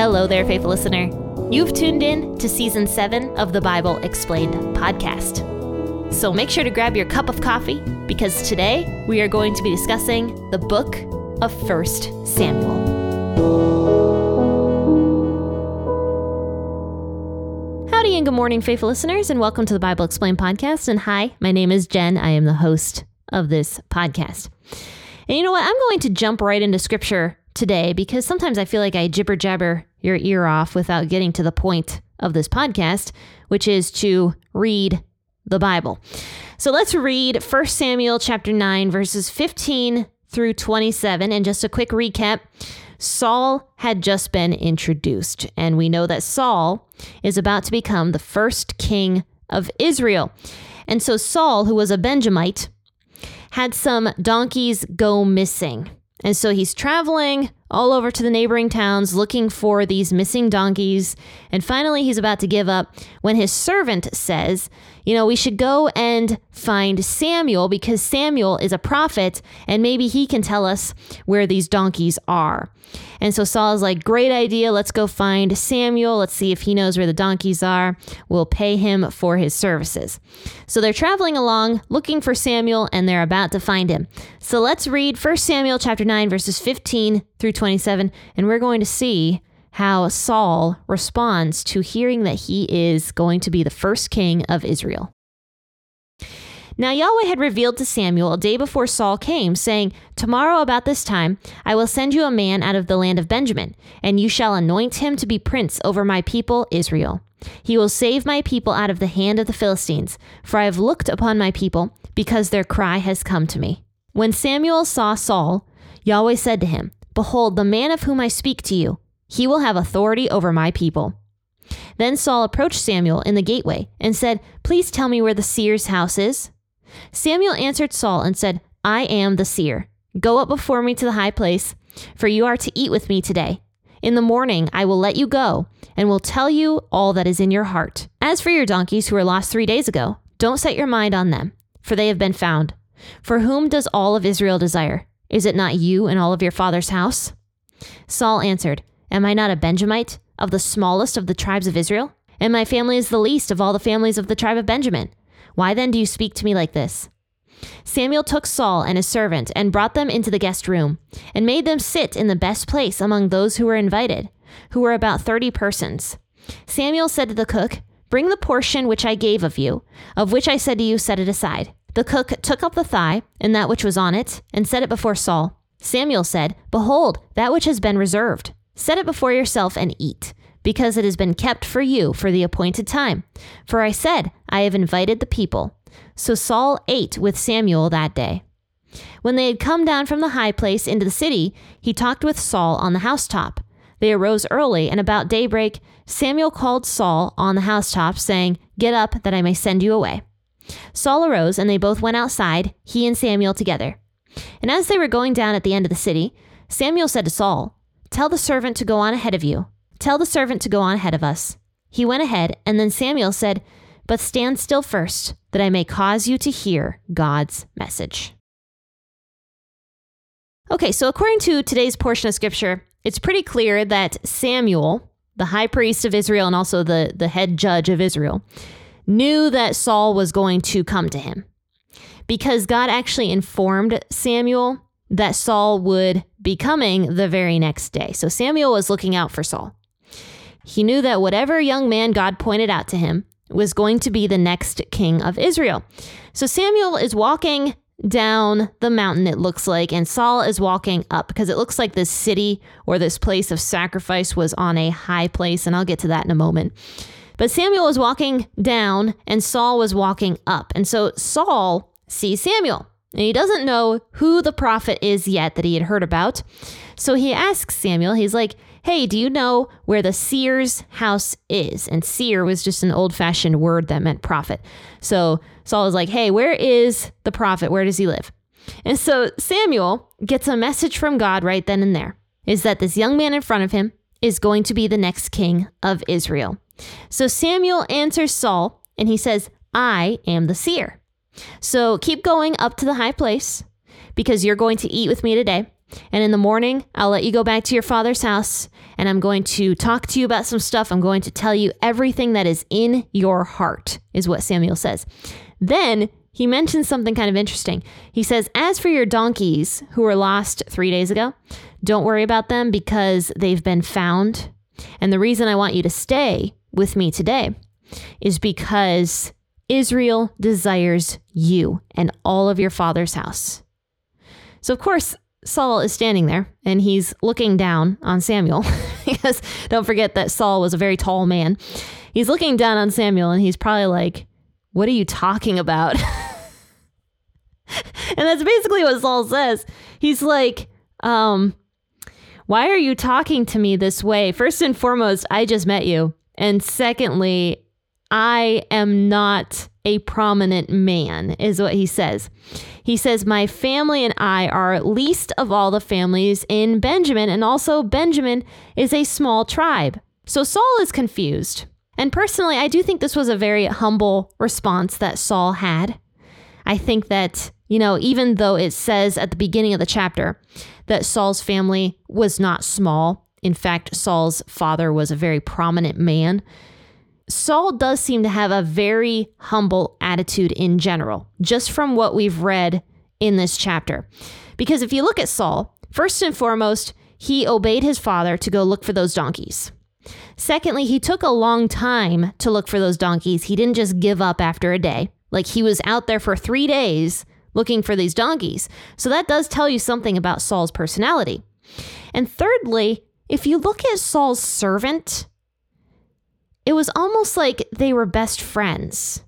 Hello there, faithful listener. You've tuned in to season seven of the Bible Explained podcast. So make sure to grab your cup of coffee because today we are going to be discussing the book of 1 Samuel. Howdy and good morning, faithful listeners, and welcome to the Bible Explained podcast. And hi, my name is Jenn. I am the host of this podcast. And you know what? I'm going to jump right into scripture today because sometimes I feel like I jibber jabber your ear off without getting to the point of this podcast, which is to read the Bible. So let's read 1 Samuel chapter 9 verses 15 through 27 and just a quick recap. Saul had just been introduced, and we know that Saul is about to become the first king of Israel. And so Saul, who was a Benjamite, had some donkeys go missing. And so he's traveling all over to the neighboring towns looking for these missing donkeys. And finally, he's about to give up when his servant says, You know, we should go and find Samuel because Samuel is a prophet and maybe he can tell us where these donkeys are. And so Saul's like, Great idea. Let's go find Samuel. Let's see if he knows where the donkeys are. We'll pay him for his services. So they're traveling along looking for Samuel and they're about to find him. So let's read 1 Samuel chapter 9, verses 15 through 27, and we're going to see how Saul responds to hearing that he is going to be the first king of Israel. Now Yahweh had revealed to Samuel a day before Saul came, saying, Tomorrow about this time I will send you a man out of the land of Benjamin, and you shall anoint him to be prince over my people Israel. He will save my people out of the hand of the Philistines, for I have looked upon my people, because their cry has come to me. When Samuel saw Saul, Yahweh said to him, Behold, the man of whom I speak to you, he will have authority over my people. Then Saul approached Samuel in the gateway and said, Please tell me where the seer's house is. Samuel answered Saul and said, I am the seer. Go up before me to the high place, for you are to eat with me today. In the morning I will let you go, and will tell you all that is in your heart. As for your donkeys who were lost three days ago, don't set your mind on them, for they have been found. For whom does all of Israel desire? Is it not you and all of your father's house? Saul answered, Am I not a Benjamite, of the smallest of the tribes of Israel? And my family is the least of all the families of the tribe of Benjamin. Why then do you speak to me like this? Samuel took Saul and his servant and brought them into the guest room, and made them sit in the best place among those who were invited, who were about thirty persons. Samuel said to the cook, Bring the portion which I gave of you, of which I said to you, set it aside. The cook took up the thigh and that which was on it, and set it before Saul. Samuel said, Behold, that which has been reserved. Set it before yourself and eat, because it has been kept for you for the appointed time. For I said, I have invited the people. So Saul ate with Samuel that day. When they had come down from the high place into the city, he talked with Saul on the housetop. They arose early, and about daybreak, Samuel called Saul on the housetop, saying, Get up, that I may send you away. Saul arose, and they both went outside, he and Samuel together. And as they were going down at the end of the city, Samuel said to Saul, Tell the servant to go on ahead of you. Tell the servant to go on ahead of us. He went ahead, and then Samuel said, But stand still first, that I may cause you to hear God's message. Okay, so according to today's portion of scripture, it's pretty clear that Samuel, the high priest of Israel and also the, the head judge of Israel, knew that Saul was going to come to him because God actually informed Samuel that Saul would be coming the very next day. So Samuel was looking out for Saul. He knew that whatever young man God pointed out to him was going to be the next king of Israel. So Samuel is walking down the mountain, it looks like, and Saul is walking up because it looks like this city or this place of sacrifice was on a high place, and I'll get to that in a moment. But Samuel was walking down and Saul was walking up. And so Saul sees Samuel and he doesn't know who the prophet is yet that he had heard about. So he asks Samuel, he's like, Hey, do you know where the seer's house is? And seer was just an old fashioned word that meant prophet. So Saul is like, Hey, where is the prophet? Where does he live? And so Samuel gets a message from God right then and there is that this young man in front of him is going to be the next king of Israel. So Samuel answers Saul and he says, I am the seer. So keep going up to the high place because you're going to eat with me today. And in the morning, I'll let you go back to your father's house and I'm going to talk to you about some stuff. I'm going to tell you everything that is in your heart, is what Samuel says. Then he mentions something kind of interesting. He says, As for your donkeys who were lost three days ago, don't worry about them because they've been found. And the reason I want you to stay with me today is because Israel desires you and all of your father's house. So, of course, Saul is standing there and he's looking down on Samuel because don't forget that Saul was a very tall man. He's looking down on Samuel and he's probably like, What are you talking about? and that's basically what Saul says. He's like, um, Why are you talking to me this way? First and foremost, I just met you. And secondly, I am not a prominent man, is what he says. He says, My family and I are least of all the families in Benjamin, and also Benjamin is a small tribe. So Saul is confused. And personally, I do think this was a very humble response that Saul had. I think that, you know, even though it says at the beginning of the chapter that Saul's family was not small, in fact, Saul's father was a very prominent man. Saul does seem to have a very humble attitude in general, just from what we've read in this chapter. Because if you look at Saul, first and foremost, he obeyed his father to go look for those donkeys. Secondly, he took a long time to look for those donkeys. He didn't just give up after a day. Like he was out there for three days looking for these donkeys. So that does tell you something about Saul's personality. And thirdly, if you look at Saul's servant, it was almost like they were best friends.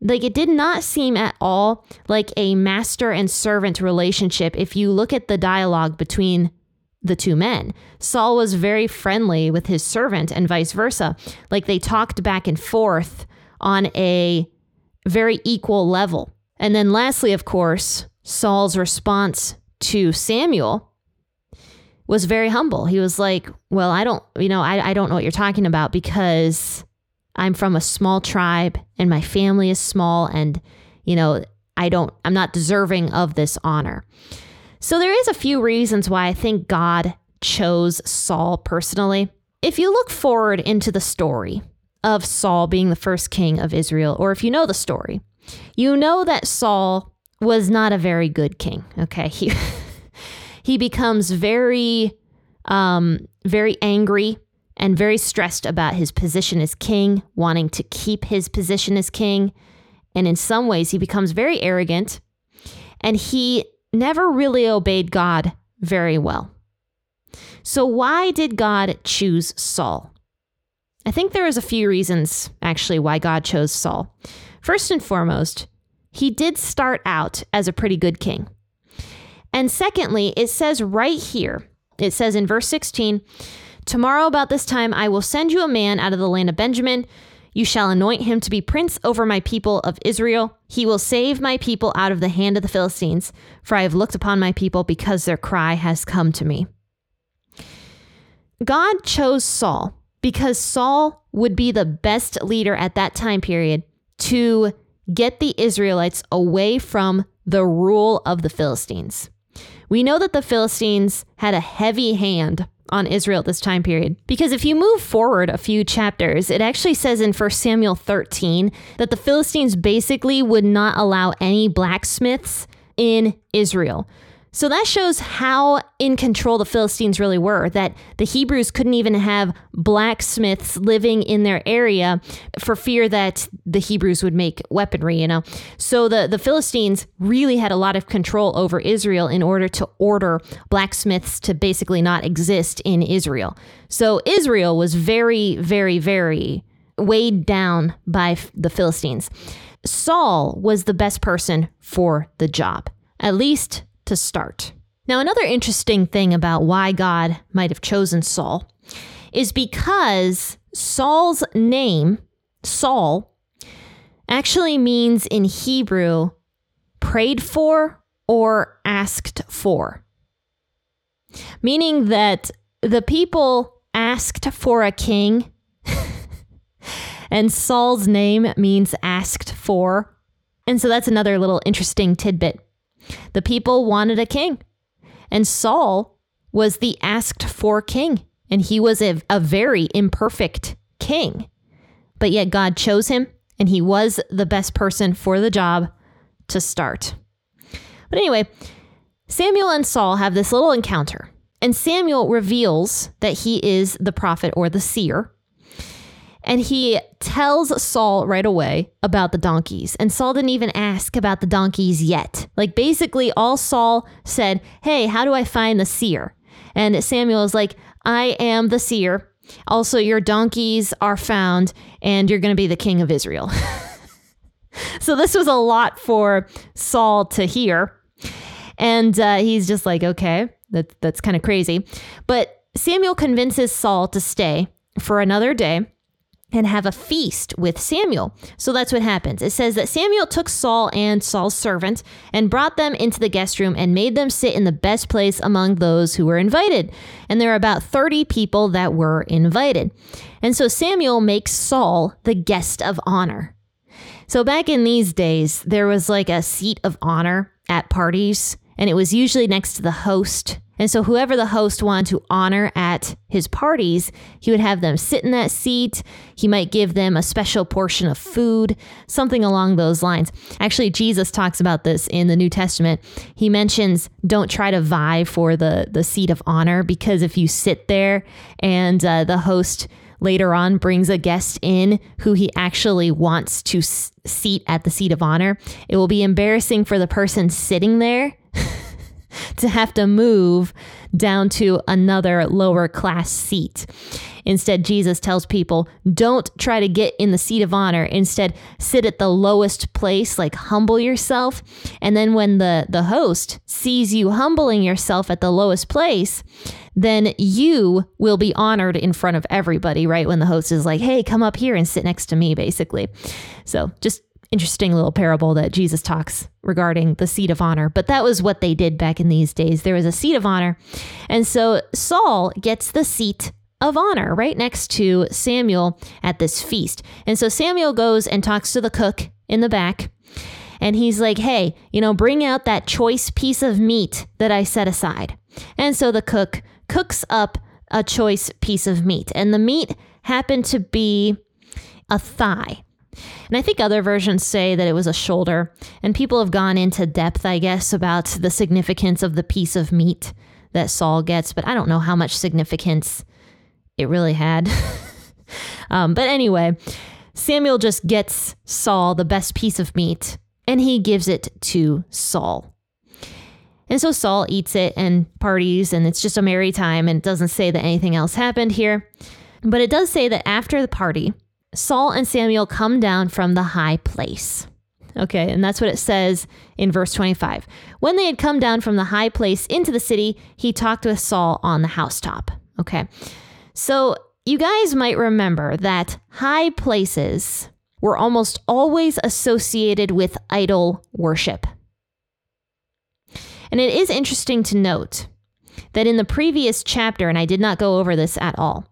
Like it did not seem at all like a master and servant relationship if you look at the dialogue between the two men. Saul was very friendly with his servant and vice versa. Like they talked back and forth on a very equal level. And then lastly, of course, Saul's response to Samuel was very humble. He was like, Well, I don't, you know, I, I don't know what you're talking about because I'm from a small tribe and my family is small and, you know, I don't, I'm not deserving of this honor. So there is a few reasons why I think God chose Saul personally. If you look forward into the story of Saul being the first king of Israel, or if you know the story, you know that Saul was not a very good king. Okay. He, he becomes very, um, very angry and very stressed about his position as king, wanting to keep his position as king. And in some ways, he becomes very arrogant and he never really obeyed God very well. So, why did God choose Saul? I think there is a few reasons actually why God chose Saul. First and foremost, he did start out as a pretty good king. And secondly, it says right here, it says in verse 16, Tomorrow about this time I will send you a man out of the land of Benjamin. You shall anoint him to be prince over my people of Israel. He will save my people out of the hand of the Philistines, for I have looked upon my people because their cry has come to me. God chose Saul because Saul would be the best leader at that time period to get the Israelites away from the rule of the Philistines. We know that the Philistines had a heavy hand on Israel at this time period. Because if you move forward a few chapters, it actually says in 1 Samuel 13 that the Philistines basically would not allow any blacksmiths in Israel. So that shows how in control the Philistines really were, that the Hebrews couldn't even have blacksmiths living in their area for fear that the Hebrews would make weaponry, you know. So the, the Philistines really had a lot of control over Israel in order to order blacksmiths to basically not exist in Israel. So Israel was very, very, very weighed down by the Philistines. Saul was the best person for the job. At least to start. Now, another interesting thing about why God might have chosen Saul is because Saul's name, Saul, actually means in Hebrew prayed for or asked for, meaning that the people asked for a king, and Saul's name means asked for. And so that's another little interesting tidbit the people wanted a king. And Saul was the asked for king, and he was a, a very imperfect king. But yet God chose him, and he was the best person for the job to start. But anyway, Samuel and Saul have this little encounter, and Samuel reveals that he is the prophet or the seer. And he tells Saul right away about the donkeys. And Saul didn't even ask about the donkeys yet. Like basically, all Saul said, Hey, how do I find the seer? And Samuel is like, I am the seer. Also, your donkeys are found, and you're going to be the king of Israel. so, this was a lot for Saul to hear. And uh, he's just like, okay, that, that's kind of crazy. But Samuel convinces Saul to stay for another day and have a feast with Samuel. So that's what happens. It says that Samuel took Saul and Saul's servant and brought them into the guest room and made them sit in the best place among those who were invited. And there are about 30 people that were invited. And so Samuel makes Saul the guest of honor. So back in these days, there was like a seat of honor at parties, and it was usually next to the host and so, whoever the host wanted to honor at his parties, he would have them sit in that seat. He might give them a special portion of food, something along those lines. Actually, Jesus talks about this in the New Testament. He mentions don't try to vie for the, the seat of honor because if you sit there and uh, the host later on brings a guest in who he actually wants to s- seat at the seat of honor, it will be embarrassing for the person sitting there to have to move down to another lower class seat. Instead, Jesus tells people, don't try to get in the seat of honor. Instead, sit at the lowest place, like humble yourself. And then when the, the host sees you humbling yourself at the lowest place, then you will be honored in front of everybody, right? When the host is like, hey, come up here and sit next to me, basically. So just interesting little parable that Jesus talks regarding the seat of honor. But that was what they did back in these days. There was a seat of honor. And so Saul gets the seat of honor right next to Samuel at this feast. And so Samuel goes and talks to the cook in the back. And he's like, hey, you know, bring out that choice piece of meat that I set aside. And so the cook cooks up a choice piece of meat. And the meat happened to be a thigh. And I think other versions say that it was a shoulder. And people have gone into depth, I guess, about the significance of the piece of meat that Saul gets, but I don't know how much significance it really had. um, but anyway, Samuel just gets Saul the best piece of meat and he gives it to Saul. And so Saul eats it and parties, and it's just a merry time, and it doesn't say that anything else happened here. But it does say that after the party, Saul and Samuel come down from the high place. Okay, and that's what it says in verse 25. When they had come down from the high place into the city, he talked with Saul on the housetop. Okay, so you guys might remember that high places were almost always associated with idol worship. And it is interesting to note that in the previous chapter, and I did not go over this at all,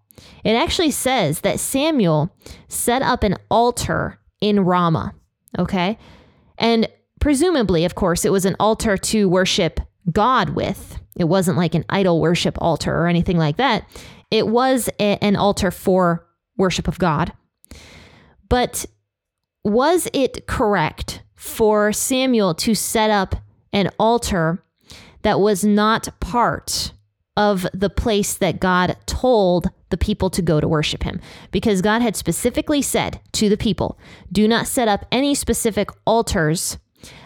it actually says that Samuel set up an altar in Ramah. Okay. And presumably, of course, it was an altar to worship God with. It wasn't like an idol worship altar or anything like that. It was a, an altar for worship of God. But was it correct for Samuel to set up an altar that was not part of the place that God told the people to go to worship him because God had specifically said to the people, do not set up any specific altars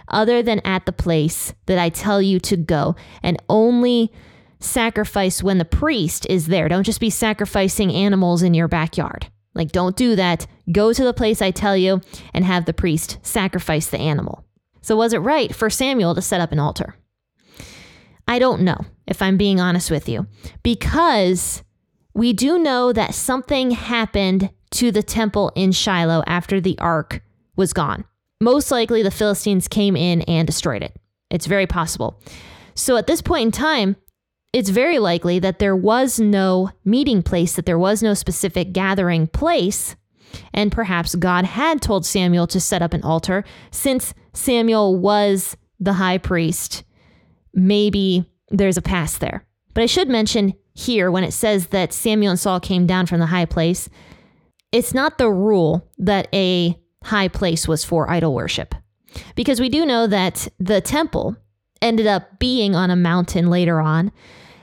other than at the place that I tell you to go and only sacrifice when the priest is there. Don't just be sacrificing animals in your backyard. Like, don't do that. Go to the place I tell you and have the priest sacrifice the animal. So, was it right for Samuel to set up an altar? I don't know, if I'm being honest with you, because we do know that something happened to the temple in Shiloh after the ark was gone. Most likely, the Philistines came in and destroyed it. It's very possible. So, at this point in time, it's very likely that there was no meeting place, that there was no specific gathering place. And perhaps God had told Samuel to set up an altar since Samuel was the high priest maybe there's a past there. But I should mention here when it says that Samuel and Saul came down from the high place, it's not the rule that a high place was for idol worship. Because we do know that the temple ended up being on a mountain later on,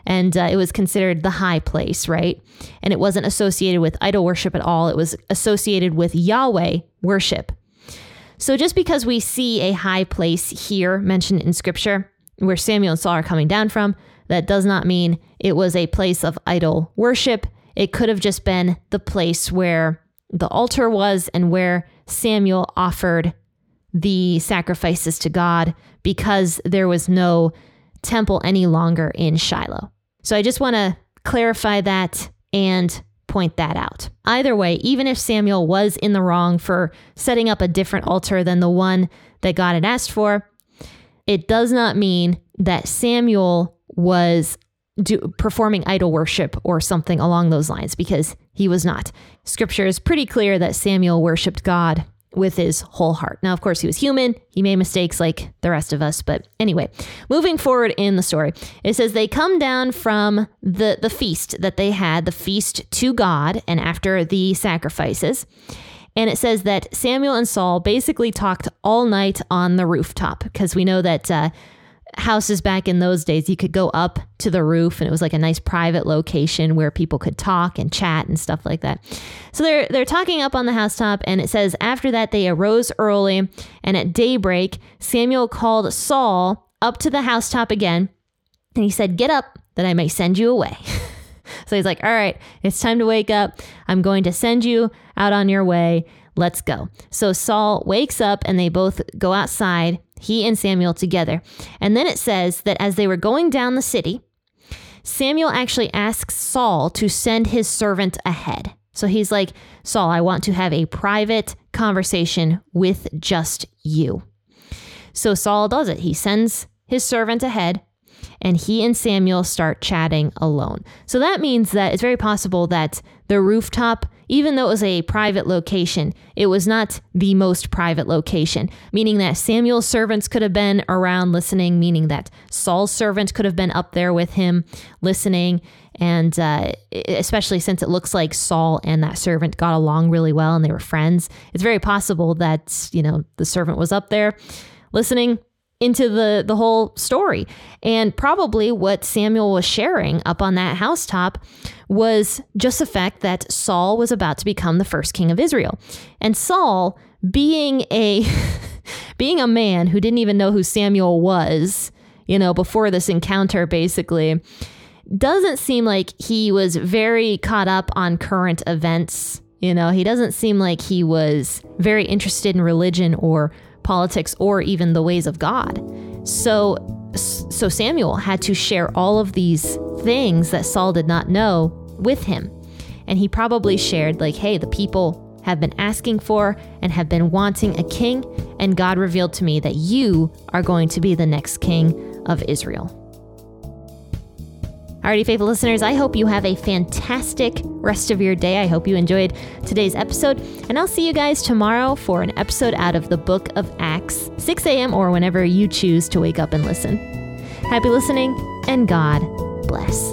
and uh, it was considered the high place, right? And it wasn't associated with idol worship at all, it was associated with Yahweh worship. So just because we see a high place here mentioned in scripture, where Samuel and Saul are coming down from, that does not mean it was a place of idol worship. It could have just been the place where the altar was and where Samuel offered the sacrifices to God because there was no temple any longer in Shiloh. So I just want to clarify that and point that out. Either way, even if Samuel was in the wrong for setting up a different altar than the one that God had asked for, it does not mean that Samuel was do, performing idol worship or something along those lines because he was not. Scripture is pretty clear that Samuel worshiped God with his whole heart. Now, of course, he was human. He made mistakes like the rest of us. But anyway, moving forward in the story, it says they come down from the, the feast that they had, the feast to God, and after the sacrifices. And it says that Samuel and Saul basically talked all night on the rooftop because we know that uh, houses back in those days, you could go up to the roof and it was like a nice private location where people could talk and chat and stuff like that. So they're they're talking up on the housetop and it says after that they arose early and at daybreak Samuel called Saul up to the housetop again and he said, "Get up that I may send you away." so he's like, "All right, it's time to wake up. I'm going to send you out on your way." Let's go. So Saul wakes up and they both go outside he and Samuel together. And then it says that as they were going down the city, Samuel actually asks Saul to send his servant ahead. So he's like, Saul, I want to have a private conversation with just you. So Saul does it. He sends his servant ahead and he and Samuel start chatting alone. So that means that it's very possible that the rooftop, even though it was a private location, it was not the most private location, meaning that Samuel's servants could have been around listening, meaning that Saul's servant could have been up there with him listening. And uh, especially since it looks like Saul and that servant got along really well and they were friends, it's very possible that, you know, the servant was up there listening into the the whole story. And probably what Samuel was sharing up on that housetop was just the fact that Saul was about to become the first king of Israel. And Saul, being a being a man who didn't even know who Samuel was, you know, before this encounter basically, doesn't seem like he was very caught up on current events. You know, he doesn't seem like he was very interested in religion or politics, or even the ways of God. So, so Samuel had to share all of these things that Saul did not know with him. And he probably shared, like, hey, the people have been asking for and have been wanting a king, and God revealed to me that you are going to be the next king of Israel. Alrighty, faithful listeners, I hope you have a fantastic rest of your day. I hope you enjoyed today's episode, and I'll see you guys tomorrow for an episode out of the book of Acts, 6 a.m. or whenever you choose to wake up and listen. Happy listening, and God bless.